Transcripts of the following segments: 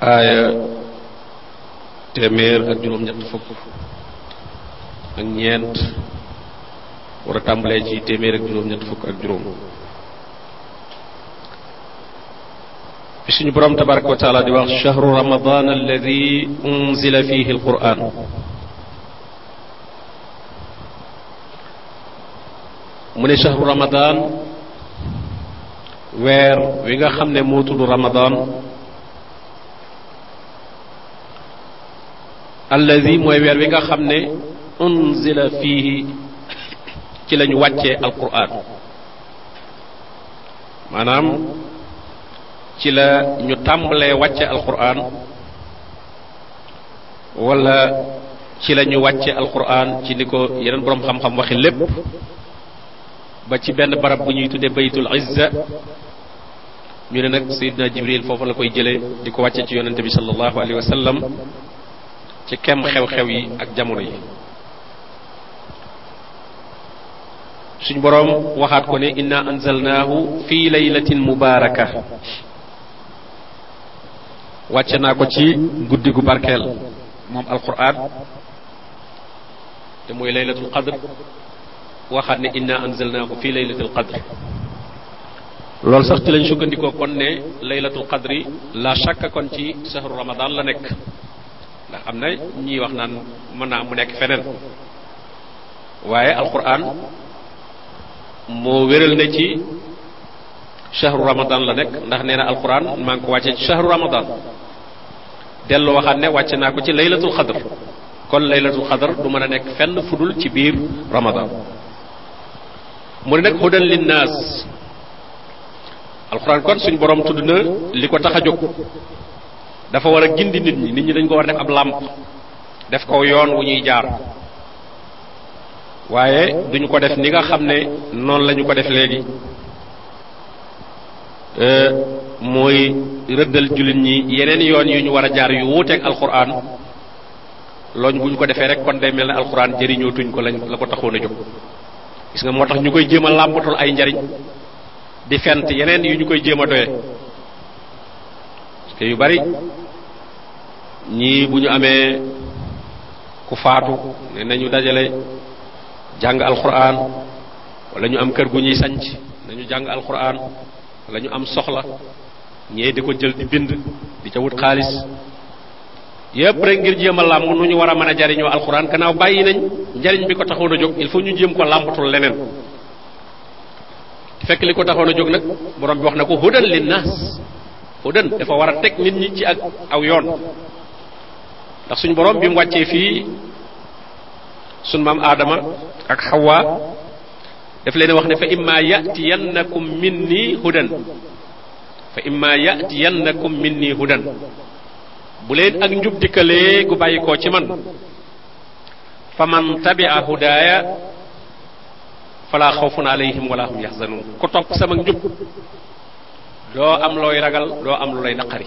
aaya téeméer ak juróom-ñett fukk ak ñeent war a tàmbalee ci téeméer ak juróom-ñett fukk ak juróom bi suñu borom tabaraka wa taala di wax chahru ramadan alladi unzila fihi alquran mu ne shahru ramadan weer wi nga xam ne moo tudd ramadan allazi mooy weer wi nga xam ne unzila fiihi ci lañu wàccee alquran maanaam ci la ñu tàmbalee wàcce alquran wala ci la ñu wàcce alquran ci ni ko yeneen boroom xam-xam waxe lépp ba ci benn barab bu ñuy tuddee baytul izza ñu ne nag sayidna jibril foofu la koy jëlee di ko wàcce ci yonente bi sallallahu alayhi wa sallam ci kem xew-xew yi ak jamono yi suñ boroom waxaat ko ne inna anzalnaahu fi laylatin mubaaraka wàcce naa ko ci guddi gu barkeel moom alquran te mooy laylatul qadr waxaat ne inna anzalnaahu fi laylatul qadr loolu sax ci lañ sukkandikoo kon ne laylatul qadri la shakka kon ci sahru ramadan la nekk ndax am na ñiy wax naan mën naa mu nekk feneen waaye alquran moo wéral ne ci shahru ramadan la nekk ndax nee na alquran maa ngi ko wàcce ci shahru ramadan dellu waxaat ne wàcce naa ko ci laylatul xadr kon laylatul xadr du mën a nekk fenn fudul ci biir ramadan mu ne nag hudan linnaas alquran kon suñ borom tudd na li ko tax a jóg dafa war a gindi nit ñi nit ñi dañ ko war a def ab làmp def ko yoon wu ñuy jaar waaye duñu ko def ni nga xam ne noonu lañu ko def léegi euh, mooy rëddal jullit ñi yeneen yoon yu ñu war a jaar yu wuuteeg alxuraan looñ bu ñu ko defee rek kon day mel ne alxuraan jëriñoo tuñ ko lañ la ko taxoon a jóg gis nga moo tax ñu koy jéem a làmbatul ay njariñ di fent yeneen yu ñu koy jéem a doye te yu bari ñii bu ñu amee ku faatu ne nañu dajale jàng alquran wala ñu am kër gu ñuy sanc nañu jàng alquran wala ñu am soxla ñee di ko jël di bind di ca wut xaalis yépp rek ngir jéem a làmb nu ñu war a mën a jariñoo alquran gannaaw bàyyi nañ njariñ bi ko taxoon a jóg il faut ñu jéem ko làmbatul leneen fekk li ko taxoon a jóg nag borom bi wax na ko hudan linnaas hudan dafa war a teg nit ñi ci ak aw yoon ndax suñ borom bi mu wàccee fii suñ maam aadama ak xawa daf leen wax ne fa imma yatiyannakum minni hudan fa imma yatiyannakum minni hudan bu leen ak njub dikkalee gu bàyyi koo ci man fa man tabia hudaaya fala xawfun alayhim wala hum yaxzanun ku topp sama njub doo am looy ragal doo am lu lay naqari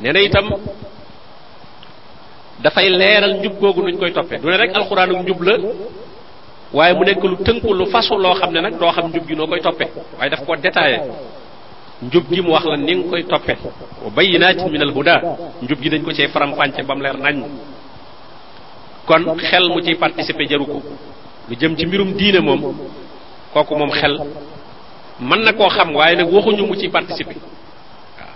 nee na itam dafay leeral njub googu nuñ koy toppee du ne rek alxuraan ak njub la waaye mu nekk lu tënku lu fasu loo xam ne nag doo xam njub gi noo koy toppee waaye daf koo détaillé njub gi mu wax la ni nga koy toppe wa bayyinaatin min al huda njub gi dañ ko cee faram-fàcce ba mu leer nañ kon xel mu ciy participer jaru ko lu jëm ci mbirum diine moom kooku moom xel mën na koo xam waaye nag waxuñu mu ciy participer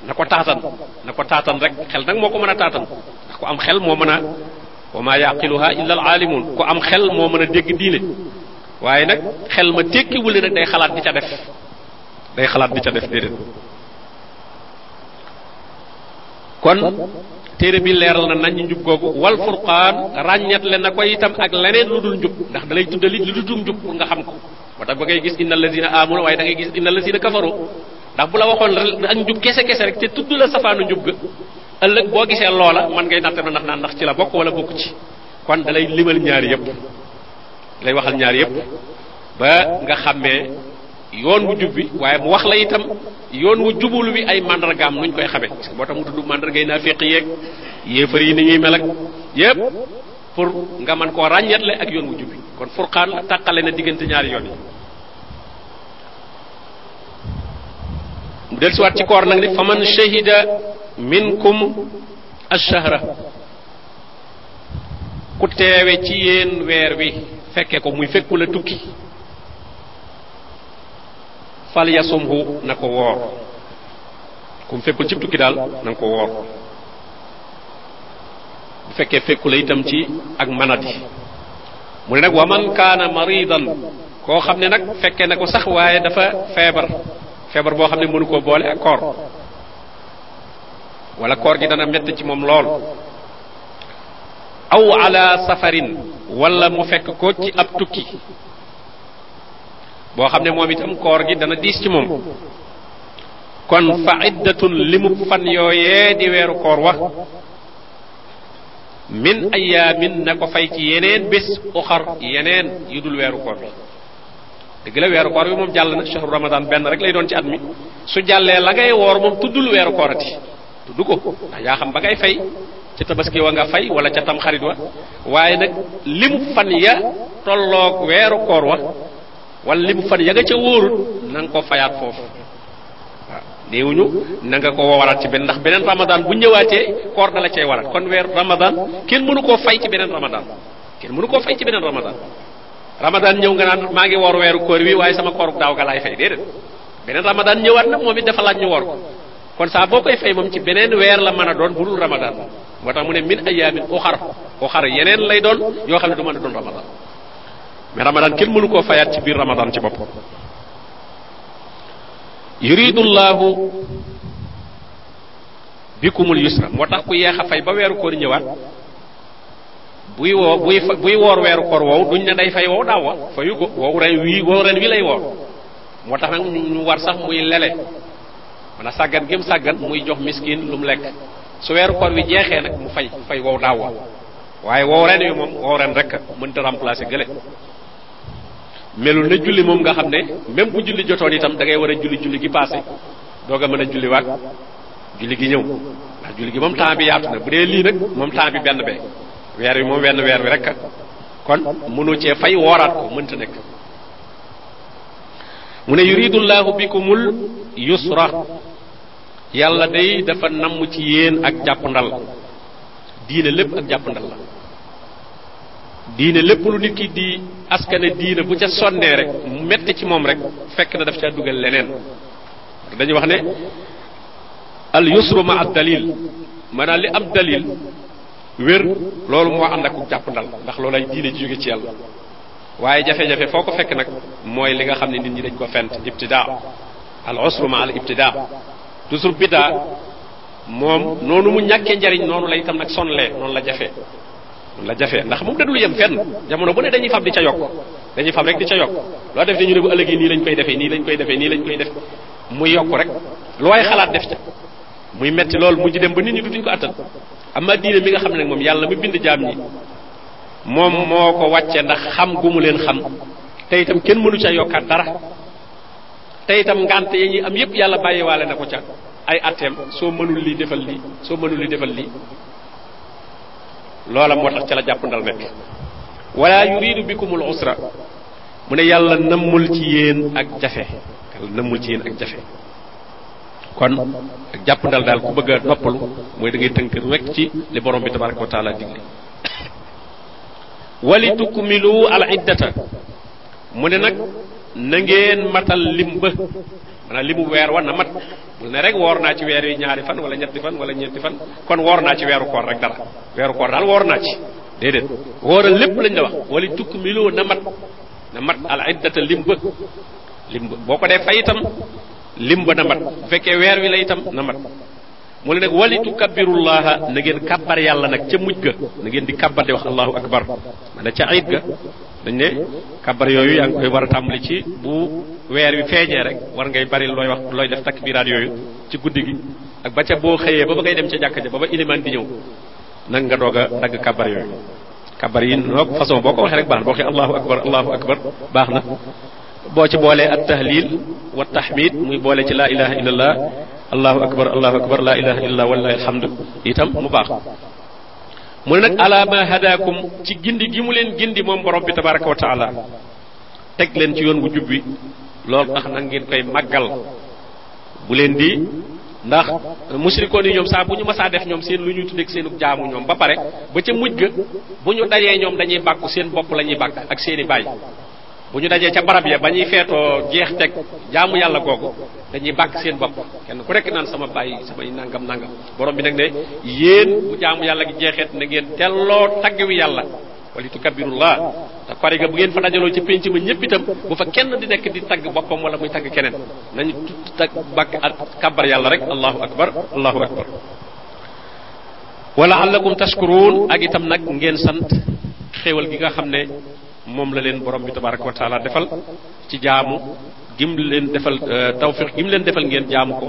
na ko taatan na ko taatan rek xel nag moo ko mën a taatan ndax ku am xel moo mën a wa maa yaqiluha illa al aalimun ku am xel moo mën a dégg diine waaye nag xel ma tekkiwul nag day xalaat di ca def day xalaat di ca def déedéet kon téere bi leeral na nañ njub googu wal furqaan ràññet le na ko itam ak leneen lu dul njub ndax da lay tuddali lu dul njub pour nga xam ko moo tax ba ngay gis inna allazina amanu waaye da ngay gis inna allazina kafaru ndax bu la waxoon ak njub kese kese rek te tudd la safaanu njub ga ëllëg boo gisee loola man ngay natt na ndax naan ndax ci la bokk wala bokk ci kon dalay limal ñaari yépp lay waxal ñaari yépp ba nga xàmmee yoon wu jub bi waaye mu wax la itam yoon wu jubul bi ay màndargaam nuñ koy xamee parce que moo tax mu tudd màndargay naa féq yeeg yéefar yi ni ñuy mel ak yépp pour nga mën koo ràññeetle ak yoon wu jub bi kon furqaan tàqale na diggante ñaari yoon yi mu del siwaat ci koor nag ni fa man shahida minkum ashahra ku teewe ci yéen weer wi fekke ko muy fekku la tukki fal yasumhu na ko woor ku mu fekkul ci tukki daal na ko woor bu fekkee fekku la itam ci ak manadi mu ne nag wa man kaana maridan koo xam ne nag fekkee na ko sax waaye dafa feebar feebar boo xam ne mënu koo boole ak koor wala koor gi dana mett ci moom lool aw ala safarin wala mu fekk ko ci ab tukki boo xam ne moom itam koor gi dana diis ci moom kon fa iddatun limub fan yooyee di weeru koor wa min ayaamin na ko fay ci yeneen bés uxar yeneen yu dul weeru koor bi dëgg la weeru koor bi moom jàll na shahru ramadan benn rek lay doon ci at mi su jàllee la ngay woor moom tuddul weeru koorati tudd ko ndax yaa xam ba ngay fay ca tabaski wa nga fay wala ca tam xarit wa waaye nag limu fan ya tolloog weeru koor wa wala limu fan ya nga ca wóorut na nga ko fayaat foofu waaw néewuñu na nga ko waraat ci benn ndax beneen ramadan bu ñëwaatee koor dala cay waraat kon weer ramadan kenn mënu koo fay ci beneen ramadan kenn mënu koo fay ci beneen ramadan ramadan ñëw nga naan maa ngi woor weeru koor wi waaye sama kooruk daaw ga laay fay déedéet beneen ramadan ñëwaat na moom it dafa laaj ñu woor ko kon saa boo koy fay moom ci beneen weer la mën a doon bu dul ramadan moo tax mu ne min ayaamin uxar uxar yeneen lay doon yoo xam ne du mën a doon ramadan mais ramadan kenn mënu koo fayaat ci biir ramadan ci boppam yuridu llahu bikumul yusra moo tax ku yeex a fay ba weeru koor ñëwaat buy woo buy buy woor weeru koor woowu duñ ne day fay wow daaw wa fayu ko wow ren wii wow ren wi lay woor moo tax nag ñu war sax muy lele mën a sàggan gém sàggan muy jox miskin lu mu lekk su weeru koor wi jeexee nag mu fay fay wow daaw wa waaye wow ren wi moom wow ren rek mënta remplacer gële melul na julli moom nga xam ne même bu julli jotoon itam da ngay war a julli julli gi passé doog a mën a julliwaat julli gi ñëw ndax julli gi moom temps bi yaatu na bu dee lii nag moom temps bi benn bee weer wi moom wenn weer wi rek kon mënoo cee fay wooraat ko mënta nekk mu ne yuridu llahu bikumul yusra yàlla day dafa namm ci yéen ak jàpp ndal diine lépp ak jàpp ndal la diine lépp lu nit ki di askane diine bu ca sonnee rek mu metti ci moom rek fekk na daf caa dugal leneen dañuy wax ne al yusru ma ad dalil maanaam li am dalil wér loolu moo ànd ak jàpp ndal ndax loolu ay diine ji jóge ci yàlla waaye jafe-jafe foo ko fekk nag mooy li nga xam ne nit ñi dañ ko fent ibtidaa al usru ma al ibtidaa toujours bidaa moom noonu mu ñàkkee njariñ noonu la itam nag sonlee noonu la jafe la jafe ndax moom dadul yem fenn jamono bu ne dañuy fab di ca yokk dañuy fab rek di ca yokk loo def te ñu ne bu ëllëgee nii lañ koy defee nii lañ koy defee nii lañ koy def muy yokk rek lu waaye xalaat def ca muy metti loolu mujj dem ba nit ñi dutuñ ko attan amma diine mi nga xam ne nag moom yàlla mi bind jaam ñi moom moo ko wàcce ndax xam gu mu leen xam te itam kenn mënu ca yokkaat dara te itam ngànt ya ñuy am yépp yàlla bàyyiwaale na ko ca ay atteem soo mënul lii defal lii soo mënul lii defal lii loola moo tax ca la jàppandal nekk wala yuridu bikumul usra mu ne yàlla nammul ci yéen ak jafe yàlla nammul ci yéen ak jafe kon ak jàppandal daal ku bëgg a noppalu mooy da ngay tënk rek ci li borom bi tabaraka wa taala digle wali tukmilu al iddata mu ne nag na ngeen matal lim ba maanaam limu weer wa na mat bul ne rek woor naa ci weer wi ñaari fan wala ñetti fan wala ñeenti fan kon woor naa ci weeru koor rek dara weeru koor daal woor naa ci déedéet wooral lépp lañ la wax wala tukk miloo na mat na mat al iddata lim ba lim ba boo ko dee fay itam lim ba na mat bu fekkee weer wi la itam na mat mu ne nag wali tukabbirullaha na ngeen kàbbar yàlla nag ca mujj ga na ngeen di kàbbar di wax allahu akbar ma ne ca ayit ga dañ ne kabar yooyu yaa ngi koy war a tàmbali ci bu weer wi feeñee rek war ngay bari looy wax looy def takbiraat yooyu ci guddi gi ak ba ca boo xëyee ba ba ngay dem ca jàkka ja ba ba ilimaan di ñëw nag nga doog a dagg kabar yooyu kabar yi noo façon boo ko waxee rek baax na boo waxee allahu akbar allahu akbar baax na boo ci boolee at tahlil wa tahmid muy boole ci laa ilaha illallah allahu akbar allahu akbar laa ilaha illallah wallahi alhamdu itam mu baax mu ne nag ala ma hadakum ci gindi gi mu leen gindi moom borom bi tabaraka wa taala teg leen ci yoon wu jub bi loolu tax nag ngeen koy màggal bu leen di ndax musrikoon yi ñoom saa bu ñu masaa def ñoom seen lu ñuy tuddeeg seenu jaamu ñoom ba pare ba ca mujj ga bu ñu dajee ñoom dañuy bàkku seen bopp la ñuy bàkk ak seeni baay bu ñu dajee ca barab ya ba ñuy feetoo jeex teg jaamu yàlla googu dañuy bàkk seen bopp kenn ku rekk naan sama baay samay nangam nangam borom bi nag ne yéen bu jaamu yàlla gi jeexeet na ngeen delloo tagg wi yàlla wali tukabbirullah te kori ga bu ngeen fa dajaloo ci pénc ma ñëpp itam bu fa kenn di nekk di tagg boppam wala muy tagg keneen nañu tagg bàkk ak kàbbar yàlla rek allahu akbar allahu akbar wala allakum tashkurun ak itam nag ngeen sant xéewal gi nga xam ne moom la leen borom bi tabaraka wa taala defal ci jaamu gim leen defal euh, tawfiq gim leen defal ngeen jaamu ko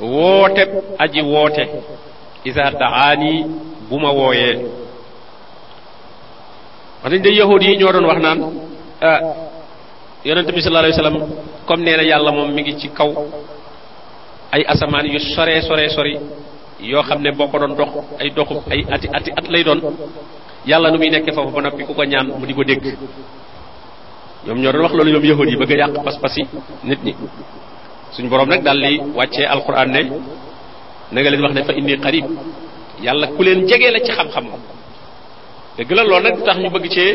woote aji woote isa daani bu ma wooyee wax nañ de yahud yi ñoo doon wax naan ah yonente bi sallallahu alayhi wasallam comme nee na yàlla moom mi ngi ci kaw ay asamaan yu sore sore sori yoo xam ne boo ko doon dox ay doxu ay ati ati at lay doon yàlla nu muy nekkee foofu ba noppi ku ko ñaan mu di ko dégg ñoom ñoo doon wax loolu ñoom yahud yi bëgg a yàq pas-pas yi nit ñi suñu borom nag daal di wàccee alquran ne na nga leen wax ne fa inni qarib yàlla ku leen jege la ci xam-xam dëgg la loolu nag tax ñu bëgg cee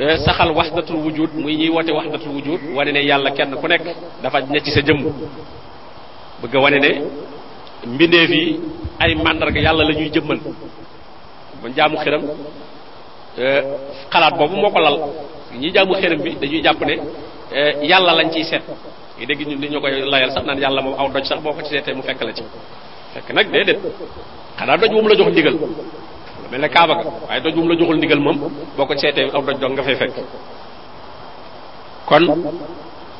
eh, saxal waxdatul wujud muy ñuy woote waxdatul wujud wane ne yàlla kenn ku nekk dafa ne ci sa jëmm bëgg a wane ne mbindeef yi ay màndarga yàlla la ñuy jëmmal ba jaamu xiram euh, xalaat boobu moo ko lal ñi jaamu xërëm bi dañuy jàpp ne euh, yàlla lañ ciy seet yi dégg ñun dañoo koy layal sax naan yàlla moom aw doj sax boo ko ci seetee mu fekk la ci fekk nag déedéet xanaa doj bu mu la jox ndigal lu mel ne kaaba ga waaye doj bu mu la joxul ndigal moom boo ko seetee aw doj dong nga fay fekk kon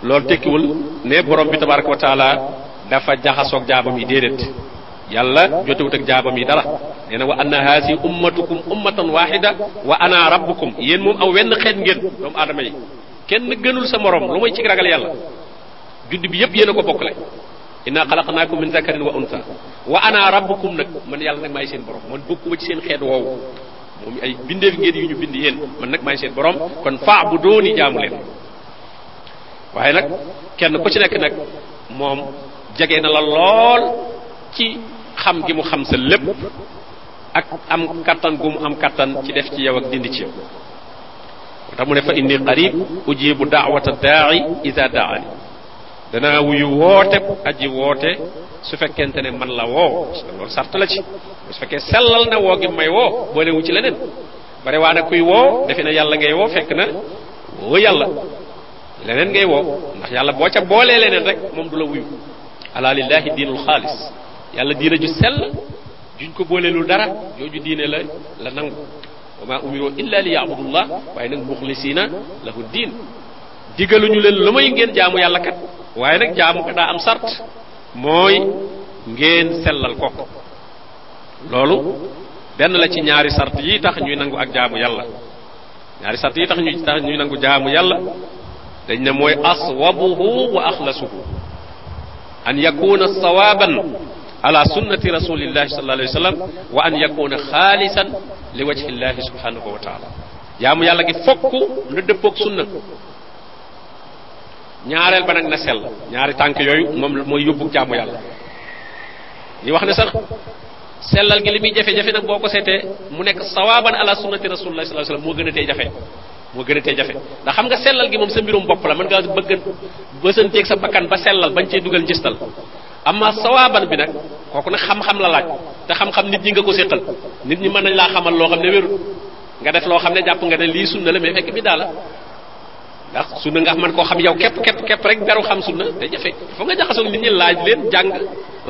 loolu tekkiwul ne borom bi tabaraka wa taala dafa jaxasoog jaamam yi déedéet yàlla jotewut ak jaabam yi dara nee na wa anna haasi ummatukum ummatan wahida wa ana rabbukum yéen moom aw wenn xeet ngeen doomu aadama yi kenn gënul sa morom lu may ci ragal yàlla judd bi yépp yéen a ko bokkale inna xalaqnaakum min zakarin wa unsa wa ana rabbukum nag man yàlla nag maay seen borom man bokkuma ci seen xeet woowu moom ay bindeef ngeen yu ñu bind yéen man nag maay seen borom kon faa bu dooni jaamu leen waaye nag kenn ku ci nekk nag moom jege na la lool ci xam gi mu xam sa lépp ak am kattan gu mu am kattan ci def ci yow ak dindi ci yow tax mu ne fa inni qarib ujibu daawata daai ida daani danaa wuyu woote aji woote su fekkente ne man la woo parce que loolu sart la ci su fekkee sellal na woo gi may woo boole wu ci leneen bare waa na kuy woo defe na yàlla ngay woo fekk na woo yàlla leneen ngay woo ndax yàlla boo ca boolee leneen rek moom du la wuyu ala lillahi diinul xaalis yàlla diine ju sell juñ ko boolee lu dara jooju diine la la nangu wa ma umiru illa li yaabudullah waaye nag muxlisina lahu diin digaluñu leen lu may ngeen jaamu yàlla kat waaye nag jaamu ko daa am sart mooy ngeen sellal ko loolu benn la ci ñaari sart yi tax ñuy nangu ak jaamu yàlla ñaari sart yi tax ñuy tax ñuy nangu jaamu yàlla dañ ne mooy aswabuhu wa axlasuhu an yakuna sawaban ala sunnati rasulillahi sallallahu alayhi wa sallam wa an yakuna xaalisan li wajhi llahi subhanahu wa taala jaamu yàlla gi fokk lu dëppoog sunna ñaareel ba nag na sell ñaari tànk yooyu moom mooy yóbbu jaamu yàlla ñi wax ne sax sellal gi li muy jafe-jafe nag boo ko seetee mu nekk sawaaban ala sunnati rasulullah sallallahu alayhi wasallam moo gën a tee jafe moo gën a tee jafe ndax xam nga sellal gi moom sa mbirum bopp la mën ngaa bëgg bësanteeg sa bakkan ba sellal bañ cee dugal njistal amma sawaaban bi nag kooku nag xam-xam la laaj te xam-xam nit ñi nga ko séqal nit ñi mën nañ laa xamal loo xam ne wérul nga def loo xam ne jàpp nga ne lii sunna la mais fekk bi daala ndax sunna nga man koo xam yow képp képp képp rek beru xam sunna day jafe foo nga jaxasoo nit ñi laaj leen jàng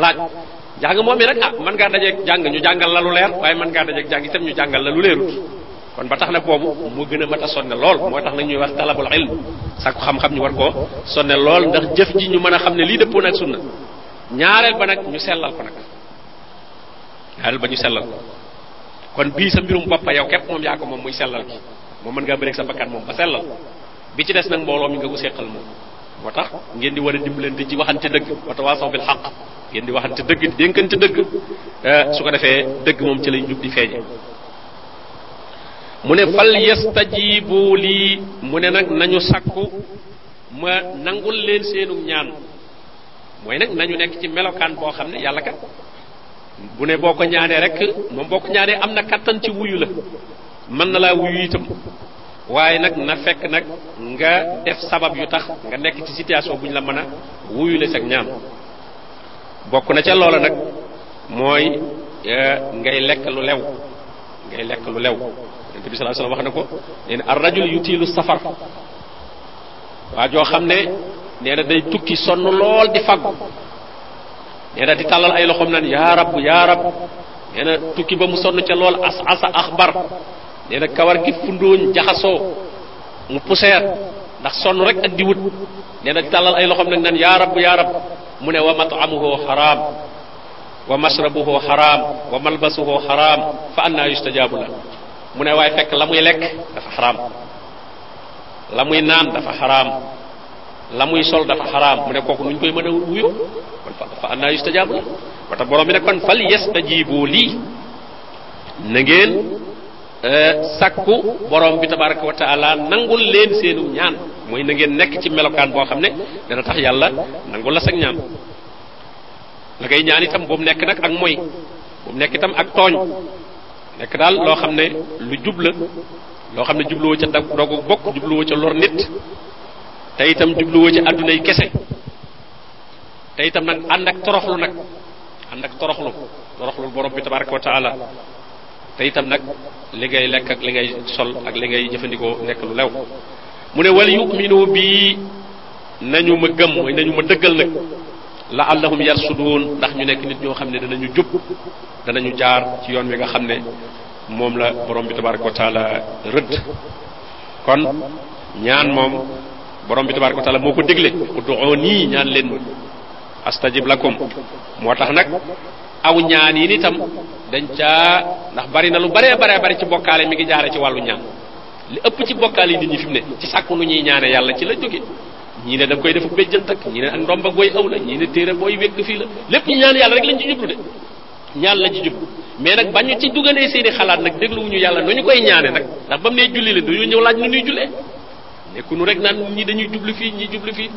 laaj jàng moom yi nag ah mën ngaa dajeeg jàng ñu jàngal la lu leer waaye mën ngaa dajeeg jàng itam ñu jàngal la lu leerut kon ba tax na boobu mu gën a mat a sonne lool moo tax nag ñuy wax talabul ilm sàkku xam-xam ñu war koo sonne lool ndax jëf ji ñu mën a xam ne lii dëppoo nag sunna ñaareel ba nag ñu sellal ko nag ñaareel ba ñu sellal ko kon bii sa mbirum boppa yow képp moom yaa ko moom muy sellal gi moom mën ngaa bëreeg sa bakkan moom ba sellal bi ci des nag mbooloo mi nga ko séqal moom moo tax ngeen di war a dimbalante ci waxante dëgg wa tawaasaw bil xaq ngeen di waxante dëgg di dénkante dëgg eh, su ko defee dëgg moom ci lay jub di feeñe mu ne fal yastajibu lii mu ne nag nañu sakku ma nangul leen seenu ñaan mooy nag nañu nekk ci melokaan boo xam ne yàlla kat bu ne boo ko ñaanee rek moom boo ko ñaanee am na kattan ci wuyu la mën na laa wuyu itam waaye nag na fekk nag nga def sabab yu tax nga nekk ci situation bu ñu la mën a wuyule sag ñaan bokk na ca loola nag mooy eh, ngay lekk lu lew ngay lekk lu lew yonent bi sallallahu alayhi wasallam wax na ko nee na ar rajul yutilu safar waa joo xam ne nee na day tukki sonn lool di faggu nee na di tàllal ay loxoom naan yaa rab yaa rab nee na tukki ba mu sonn ca lool as asa axbar nee na kawar gi fundooñ jaxasoo mu poussière ndax sonn rek ak di wut nee na tàllal ay loxoom nag naan yaa rab yaa rab mu ne wa mat'amuhu xaraam wa mashrabuhu xaraam wa malbasuhu xaraam fa anna yustajaabu la mu ne waaye fekk la muy lekk dafa xaraam la muy naan dafa xaraam la muy sol dafa xaraam mu ne kooku nuñ koy mën a wuyu kon fa anna yustajaabu la wata borom bi ne kon fal yastajibu lii na ngeen eh, sakku borom bi tabaraka wa taala nangul leen seenu ñaan mooy na ngeen nekk ci melokaan boo xam ne dana tax yàlla nangul la sag ñaan la ngay ñaan itam bu mu nekk nag ak moy bu mu nekk itam ak tooñ nekk daal loo xam ne lu jub la loo xam ne jubluwoo ca dag dogu bokk jubluwoo ca lor nit te itam jubluwoo ca addunay kese te itam nag ànd ak toroxlu nag ànd ak toroxlu toroxlu borom bi tabaraka wa taala te itam nag li ngay lekk ak li ngay sol ak li ngay jëfandikoo nekk lu lew mu ne wal yuminu bii nañu ma gëm mooy nañu ma dëggal nag la allahum yarsuduun ndax ñu nekk nit ñoo xam ne danañu jub danañu jaar ci yoon wi nga xam ne moom la borom bi tabaraka wa taala rëdd kon ñaan moom borom bi tabaraka wa taala moo ko dégle ud'uuni ñaan leen ma astajib lakum moo tax nag aw ñaan yi nitam dañ caa ndax bari na lu baree baree bari ci bokkaale mi ngi jaare ci wàllu ñaan li ëpp ci bokkaale yi nit ñi fi mu ne ci sàkku nu ñuy ñaane yàlla ci la jóge ñii ne da koy def béjjant ak ñii ne ak ndomba gooy aw la ñii ne téere booy wégg fii la lépp ñu ñaan yàlla rek lañ ci jublu de ñaan lañ ci jublu mais nag bañu ci dugalee seeni xalaat nag dégluwuñu yàlla nu ñu koy ñaane nag ndax ba mu nee julli leen dañoo ñëw laaj nu ñuy jullee nekkunu rek naan ñi dañuy jublu fii ñi jublu fii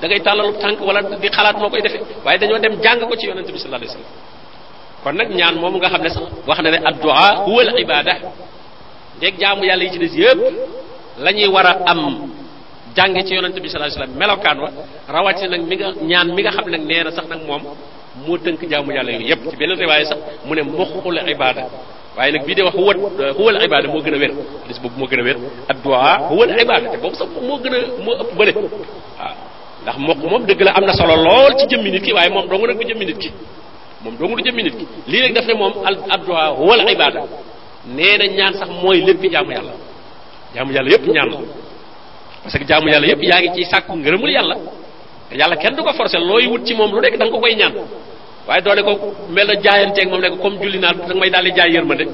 da ngay tàllalu tànk wala di xalaat noo koy defee waaye dañoo dem jàng ko ci yonente bi sallallahu alayhi wasallam kon nag ñaan moomu nga xam ne sax wax na ne addu'a huwa al ibada ndeg jaamu yàlla yi ci des yépp la ñuy war a am jànge ci yonente bi sallallahu alayhi wasallam melokaan wa rawati nag mi nga ñaan mi nga xam nag nee na sax nag moom moo tënk jaamu yàlla yooyu yépp ci beneen riwaaya sax mu ne muxul ibada waaye nag bii de wax huwa huwa al ibada moo gën a wér hadis boobu moo gën a wér addu'a huwa al ibada te boobu sax moo gën a moo ëpp bële waaw ndax mokk moom dëgg la am na solo lool ci jëmmi nit ki waaye moom dong nag du jëmmi nit ki moom dong du jëmmi nit ki lii rek daf ne moom al addu'a huwa al ibada nee na ñaan sax mooy lépp jaamu yàlla jaamu yàlla yépp ñaan la parce que jaamu yàlla yépp yaa ngi ciy sàkku ngërëmul yàlla te yàlla kenn du ko forcer looy wut ci moom lu nekk da nga ko koy ñaan waaye doole ko mel na jaayanteeg moom ne ko comme julli naa da nga may daal di jaay yërmande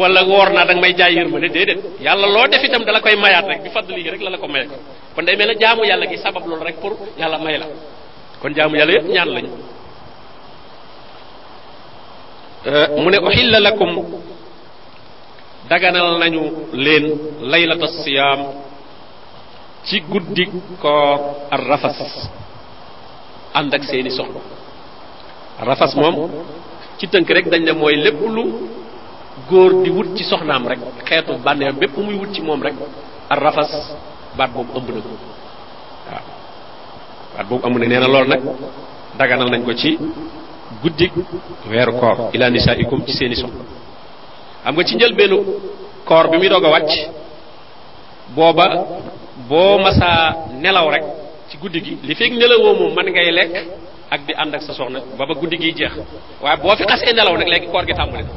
wala woor naa da nga may jaay yërmande déedéet yàlla loo def itam dala koy mayaat rek bi fadli yi rek la la ko maye kon day mel na jaamu yàlla gi sabab loolu rek pour yàlla may la kon jaamu yàlla yépp ñaan lañu euh, mu ne uhilla lakum daganal nañu leen laylata siyaam ci guddi koor ar rafas ànd ak seeni soxla rafas moom ci tënk rek dañ ne mooy lépp lu góor di wut ci soxnaam rek xeetu bànneex bépp muy wut ci moom rek ak rafas baat boobu ëmb na ko waaw baat boobu amul ne nee na loolu nag daganal nañ ko ci guddik weeru koor ila nisaikum ci seeni soxla xam nga ci njëlbeenu koor bi muy doog a wàcc booba boo masaa nelaw rek ci guddi gi li fekk nelawoo moom mën ngay lekk ak di ànd ak sa soxna ba ba guddi gi jeex waaye boo fi xasee nelaw nag léegi koor gi tàmbali na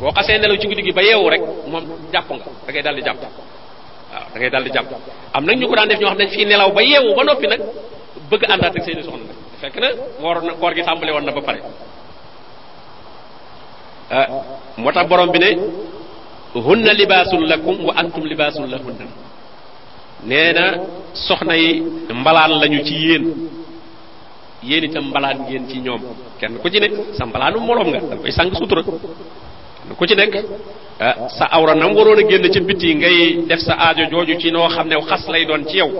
boo xasee nelaw ci guddi gi ba yeewu rek moom jàpp nga da ngay daal di jàpp waaw da ngay daal di jàpp am nag ñu ko daan def ñoo xam ne dañ fi nelaw ba yeewu ba noppi nag bëgg àndaat ak seeni soxna nag fekk na woor na koor gi tàmbali woon na ba pare ah moo tax borom bi ne hunna libaasul lakum wa antum libaasul lahunna nee na soxna yi mbalaan lañu ci yéen yéen itam mbalaan ngeen ci ñoom kenn ku ci nekk sa mbalaanu moroom nga da koy sànq sutura kenn ku ci nekk ah, sa awra nam waroon a génn ca biti ngay def sa aajo jooju ci noo xam ne xas lay doon ci yow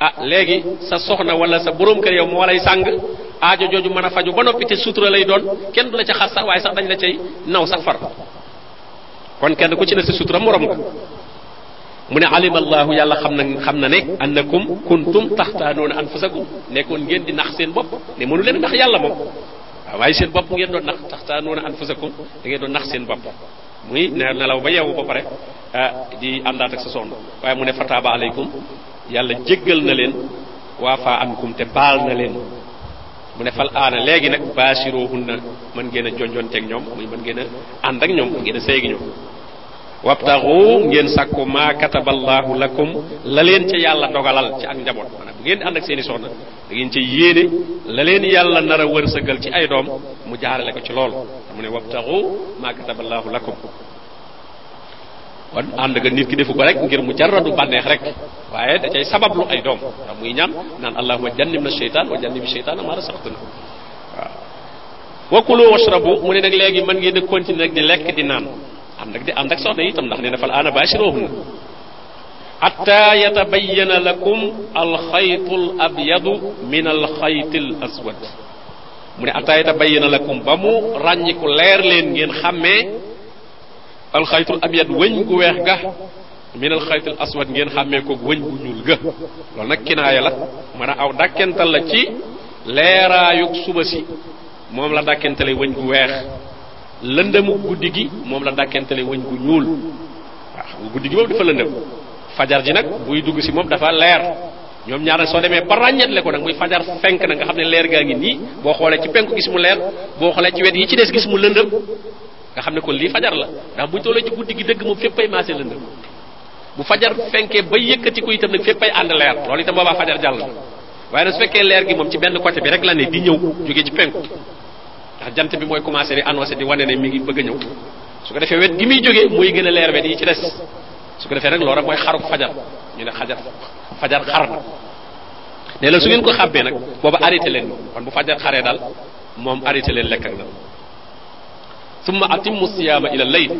ah léegi sa soxna wala sa borom kër yow moo lay sàng aajo jooju mën a faju ba noppi te sutura lay doon kenn du la ca xas sax waaye sax dañ la cay naw sax far kon kenn ku ci ne sa sutura morom nga mu ne alima allahu yàlla xam na xam na ne annakum kuntum taxtaanoona anfusakum nekkoon ngeen di nax seen bopp ne mënu leen nax yàlla moom waaw waaye seen bopp ngeen doon nax taxtaanoona anfusakum da ngeen doon nax seen bopp muy ne nelaw ba yeewu ba pare ah, di àndaat ak sa soxna waaye mu ne fataaba aleykum yàlla jéggal na leen waafa ankum te baal na leen mu ne fal aana léegi nag baasiroohunna mën ngeen a jonjonteeg ñoom muy mën ngeen a ànd ak ñoom mën ngeen a seeg ñoom wabtaxu ngeen sàkku ma kataballaahu lakum la leen ca yàlla dogalal ci ak njaboot maanaam bu ngeen di ànd ak seeni soxna da ngeen ca yéene la leen yàlla nar a wërsëgal ci ay doom mu jaarale ko ci loolu mu ne wabtaxu ma kataballaahu lakum kon ànd ga nit ki defu ko rek ngir mu jarradu bànneex rek waaye da cay sabablu ay doom da muy ñaan naan allahuma jannim na sheytaan wa jannibi sheytaana maa rasaqtana waaw wa kulu washrabu mu ne nag léegi mën ngeen di continuer nag di lekk di naan ànd ak di ànd ak soxna itam ndax nee na fal aana baashiruhunna hatta yatabayyana lakum alxaytu al abyadu min alxayti al aswad mu ne hatta yatabayyana lakum ba mu ràññiku leer leen ngeen xàmmee alxaytul abyad wëñ gu weex ga min alxaytul aswad ngeen xàmmee ko wëñ gu ñuul ga loolu nag kinaaya la mën a aw dàkkental la ci leeraayug suba si moom la dàkkentale wëñ gu weex lëndëmu guddi gi moom la dàkkentale wëñ gu ñuul waaw xam nga guddi gi moom dafa lëndëm fajar ji nag buy dugg si moom dafa leer ñoom ñaar nag soo demee ba ràññeetle ko nag muy fajar fenk na nga xam ne leer gaa ngi nii boo xoolee ci penku gis mu leer boo xoolee ci wet yi ci des gis mu lëndëm nga xam ne kon lii fajar la ndax bu ñu tollee ci guddi gi dëgg moom féppay maase lëndëm bu fajar fenkee ba yëkkati ko itam nag féppay ànd leer loolu itam boobaa fajar jàll na waaye nag su fekkee leer gi moom ci benn côté bi rek la ne di ñëw jóge ci penku ndax jant bi mooy commencé di annoncé di wane ne mi ngi bëgg a ñëw su ko defee wet gi muy jógee mooy gën a leer wet yi ci des su ko defee nag loolu rek mooy xaruk fajar ñu ne xajar fajar xar na ne la su ngeen ko xàbbee nag booba arrêté leen kon bu fajar xaree daal moom arrêté leen lekk ak na summa atimmu siyaama ila layl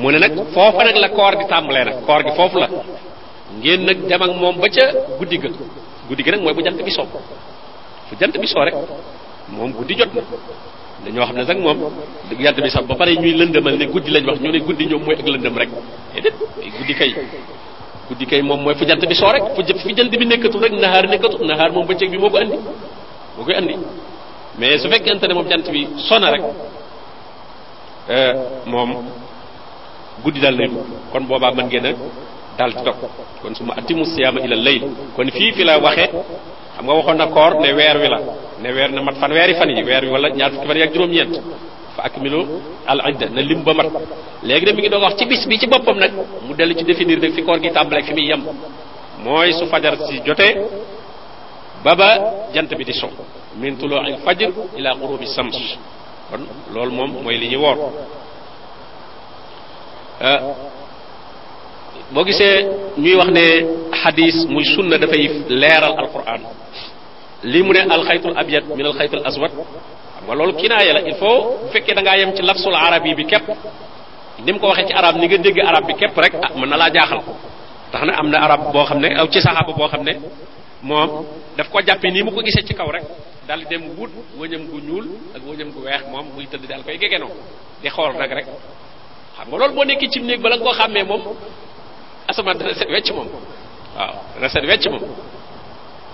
mu ne nag foofa nag la koor gi tàmbalee nag koor gi foofu la ngeen nag dem ak moom ba ca guddi ga guddi gi nag mooy bu jant bi soo fu jant bi soo rek moom guddi jot na dañoo xam ne sax moom jant bi sax ba pare ñuy lëndëmal ne guddi lañ wax ñu ne guddi ñoom mooy ak lëndëm rek déedéet guddi kay guddi kay moom mooy fu jant bi soo rek fu jant bi nekkatul rek nahaar nekkatul nahaar moom bëccëg bi moo ko andi moo koy andi mais su fekkente ne moom jant bi sona rek euh, moom guddi daal lay dugg kon boobaa mën ngeen a daal di dog kon su ma atimu siyaama ila layl kon fii fi la waxee xam nga waxoon na koor ne weer wi la ne weer na mat fan weeri fan yi weer wi wala ñaar fukki fan yi ak juróom-ñeent fa akmilu al idda na lim ba mat léegi nag mi ngi doog wax ci bis bi ci boppam nag mu dellu ci définir nag fi koor gi tàmbaleeg fi muy yem mooy su fajar si jotee ba ba jant bi di so min tuluu al fajr ila ghurubi shams kon loolu moom mooy li ñuy woor ah, boo gisee ñuy wax ne xadis muy sunna dafay leeral alquran lii mu ne alxaytul abyad min alxaytul aswad xam nga loolu kinaaya la il faut bu fekkee da ngaa yem ci lafsul arab yi bi képp ni mu ko waxee ci arab ni nga dégg arab bi képp rek ah mën na laa jaaxal tax na am na arab boo xam ne aw ci saxaaba boo xam ne moom daf ko jàppee nii mu ko gisee ci kaw rek dal di dem wut wëñam gu ñuul ak wëñam gu weex moom muy tëdd daal koy gegenoo di xool nag rek xam nga loolu boo nekkee ci néeg bala nga koo xàmmee moom asamaan dana set wecc moom waaw dana set wecc moom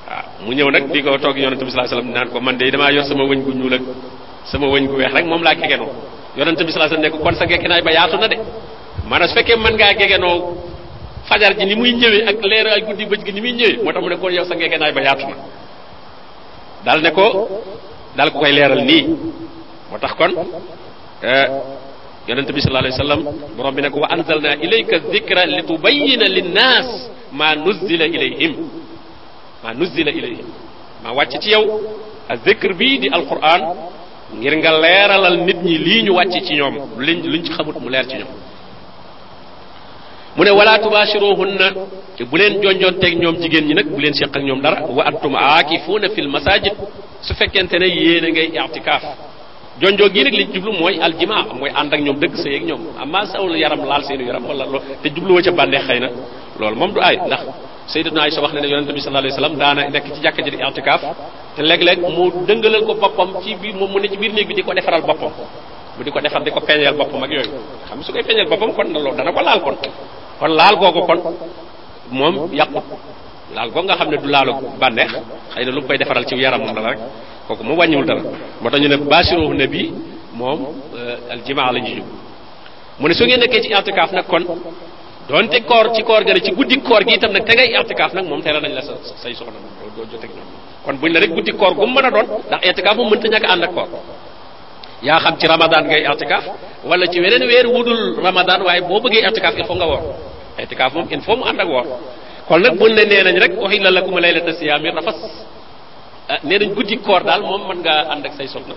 waaw mu ñëw nag di ko toog yonente bi sallallahu alayhi wasallam naan ko man de damaa yor sama wëñ gu ñuul ak sama wëñ gu weex rek moom laa gegenoo yonente bi sallallahu alayhi wasallam ne ko kon sa gegenaay ba yaatu na de maanaam su fekkee mën ngaa gegenoo fajar ji ni muy ñëwee ak leer ay guddi bëj gi ni muy ñëwee moo tax mu ne kon yow sa ngegenaay ba yaatu na daal ne ko daal ko koy leeral nii moo tax kon eh, yonente bi sallallahu alayhi wa sallam borom bi ne ko wa anzalna ilayka dhikra li tubayyina linnaas ma nuzzila ilayhim ma nuzzila ilayhim ma wàcc ci yow ak dhikr bii di alquran ngir nga leeralal nit ñi lii ñu wàcce ci ñoom liñ luñ ci xamut mu leer ci ñoom mu ne wala tubashiruhunna te bu leen jonjonteeg ñoom jigéen ñi nag bu leen séq ak ñoom dara wa antum aakifuuna fil masajid su fekkente ne yéen a ngay i'tikaaf jonjoo gii nag liñ jublu mooy aljimaa mooy ànd ak ñoom dëgg sa yeeg ñoom amma sawul yaram laal seenu yaram wala lool te jubluwoo ca bànneex xëy na loolu moom du aay ndax sayyidatuna Aisha wax na ne yonente bi sallallahu alayhi wasallam daana nekk ci jàkka ji di i'tikaaf te léeg-léeg mu dëngalal ko boppam ci biir moom mu ne ci biir néeg bi di ko defaral boppam mu di ko defar di ko peñeel boppam ak yooyu xam su koy peñeel boppam kon loolu dana ko laal kon kon laal googu kon moom yàqut laal googu nga xam ne du laalu bànneex xëy na lu mu koy defaral ci yaramam la rek kooku moom wàññiwul dara moo tax ñu ne baasiruhu nabi moom aljimaa la ñuy jóg mu ne su ngeen nekkee ci i'tikaaf nag kon donte koor ci koor ga la ci guddi koor gi itam nag te ngay i'tikaaf nag moom tere nañ la sa say soxna moom doo doo joteeg ñoom kon buñ la rek guddi koor gu mu mën a doon ndax i'tikaaf moom mënta ñàkk ànd ak koor yaa xam ci ramadan ngay i'tikaaf wala ci weneen weer wudul ramadan waaye boo bëggee i'tikaaf il faut nga woor i'tikaaf moom il faut mu ànd ak woor kon nag buñ la nee nañ rek uhilla lakum laylata siyaami rafas ah nee nañ guddi koor daal moom mën ngaa ànd ak say soxna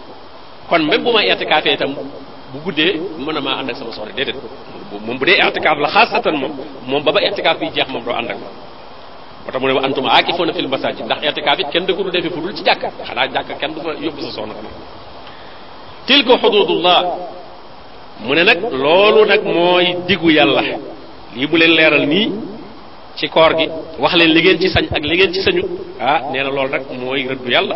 kon même bu ma i'tikaafee itam bu guddee mën a maa ànd ak sama soxna déedéet moom bu dee i'tikaaf la xaasatan moom moom ba ba i'tikaaf bi jeex moom doo ànd ak moom moo tax mu ne wa antum aakifuuna fil masaajid ndax i'tikaaf it kenn dëkku du defee fu dul ci jàkka xanaa jàkka kenn du fa yóbbu sa soxna xanaa tilka xududullah mu ne nag loolu nag mooy diggu yàlla lii bu leen leeral nii ci koor gi wax leen li ngeen ci sañ ak li ngeen ci sañu ah nee na loolu nag mooy rëddu yàlla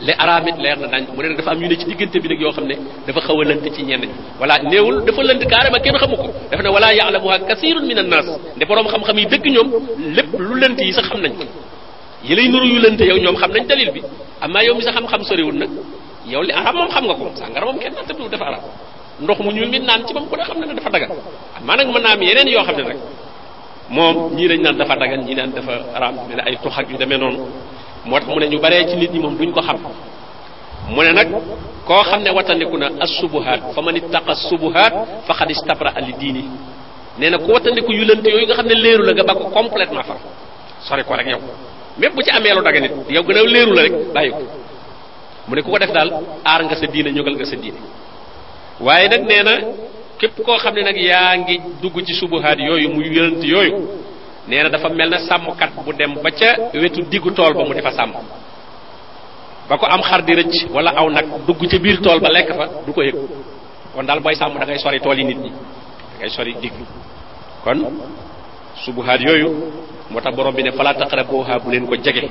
le araam it leer na nañ mu ne nag dafa am ñu ne ci diggante bi nag yoo xam ne dafa xaw a lënt ci ñenn ñi voilà néewul dafa lënt carrément kenn xamu ko dafa ne wala yaalamuha kasirun min annas nde boroom xam-xam yi dëgg ñoom lépp lu lënt yi sax xam nañ ko yi lay nuru yu lënt yow ñoom xam nañ dalil bi amaa yow mi sa xam-xam soriwul nag yow li araam moom xam nga ko sàngara moom kenn natt du dafa araam ndox mu ñuul mi naan ci moom ku ne xam na ne dafa dagan amaa nag mën naa am yeneen yoo xam ne nag moom ñii dañ naan dafa dagan ñii naan dafa araam ne ay tux ak yu demee noonu moo tax mu ne ñu baree ci nit ñi moom duñ ko xam mu ne nag koo xam ne watandiku na as subuhaat fa man ittaqa subuhaat faqad istabra li diini nee na ku watandiku yu lënt yooyu nga xam ne léeru la nga ba ko complètement far sori ko rek yow même bu ci amee lu daga nit yow gën a léeru la rek bàyyi ko mu ne ku ko def daal aar nga sa diine ñogal nga sa diine waaye nag nee na képp koo xam ne nag yaa ngi dugg ci subuhaat yooyu muy yëlant yooyu nee na dafa mel na sàmmkat bu dem ba ca wetu diggu tool ba mu di fa sàmm ba ko am xar di rëcc wala aw nag dugg ca biir tool ba lekk fa du ko yëg kon daal booy sàmm da ngay sori tool yi nit ñi da ngay sori digg kon subuhaat yooyu moo tax borom bi ne fala taqrabuha bu leen ko jege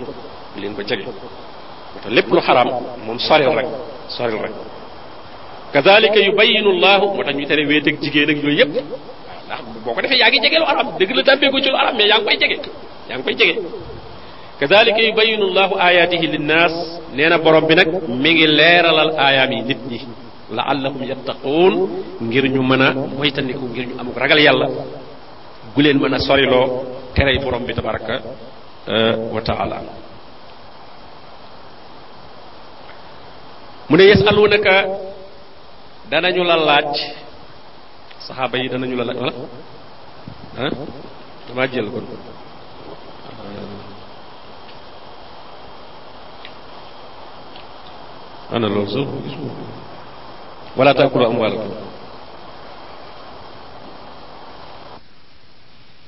bu leen ko jege moo tax lépp lu xaraam moom soril rek soril rek kazalika yubayinu llahu moo tax ñu tere wéeteeg jigéen ak yooyu yëpp ndax boo ko defee yaa ngi jege lu aram dëgg la tàbbee ko ci lu aram mais yaa ngi koy jege yaa ngi koy jege kazalika yubayinu llahu ayatihi linnaas nee na borom bi nag mi ngi leeralal aayaam yi nit ñi laallahum yattaquun ngir ñu mën a moytandiku ngir ñu amuk ragal yàlla gu leen mën a soriloo terey borom bi tabaraka wa taala mu ne yasalunaka danañu la laaj saxaaba yi danañu la laaj wala ah damaa jël kon ana loolu sax wala taakulu amwaalakum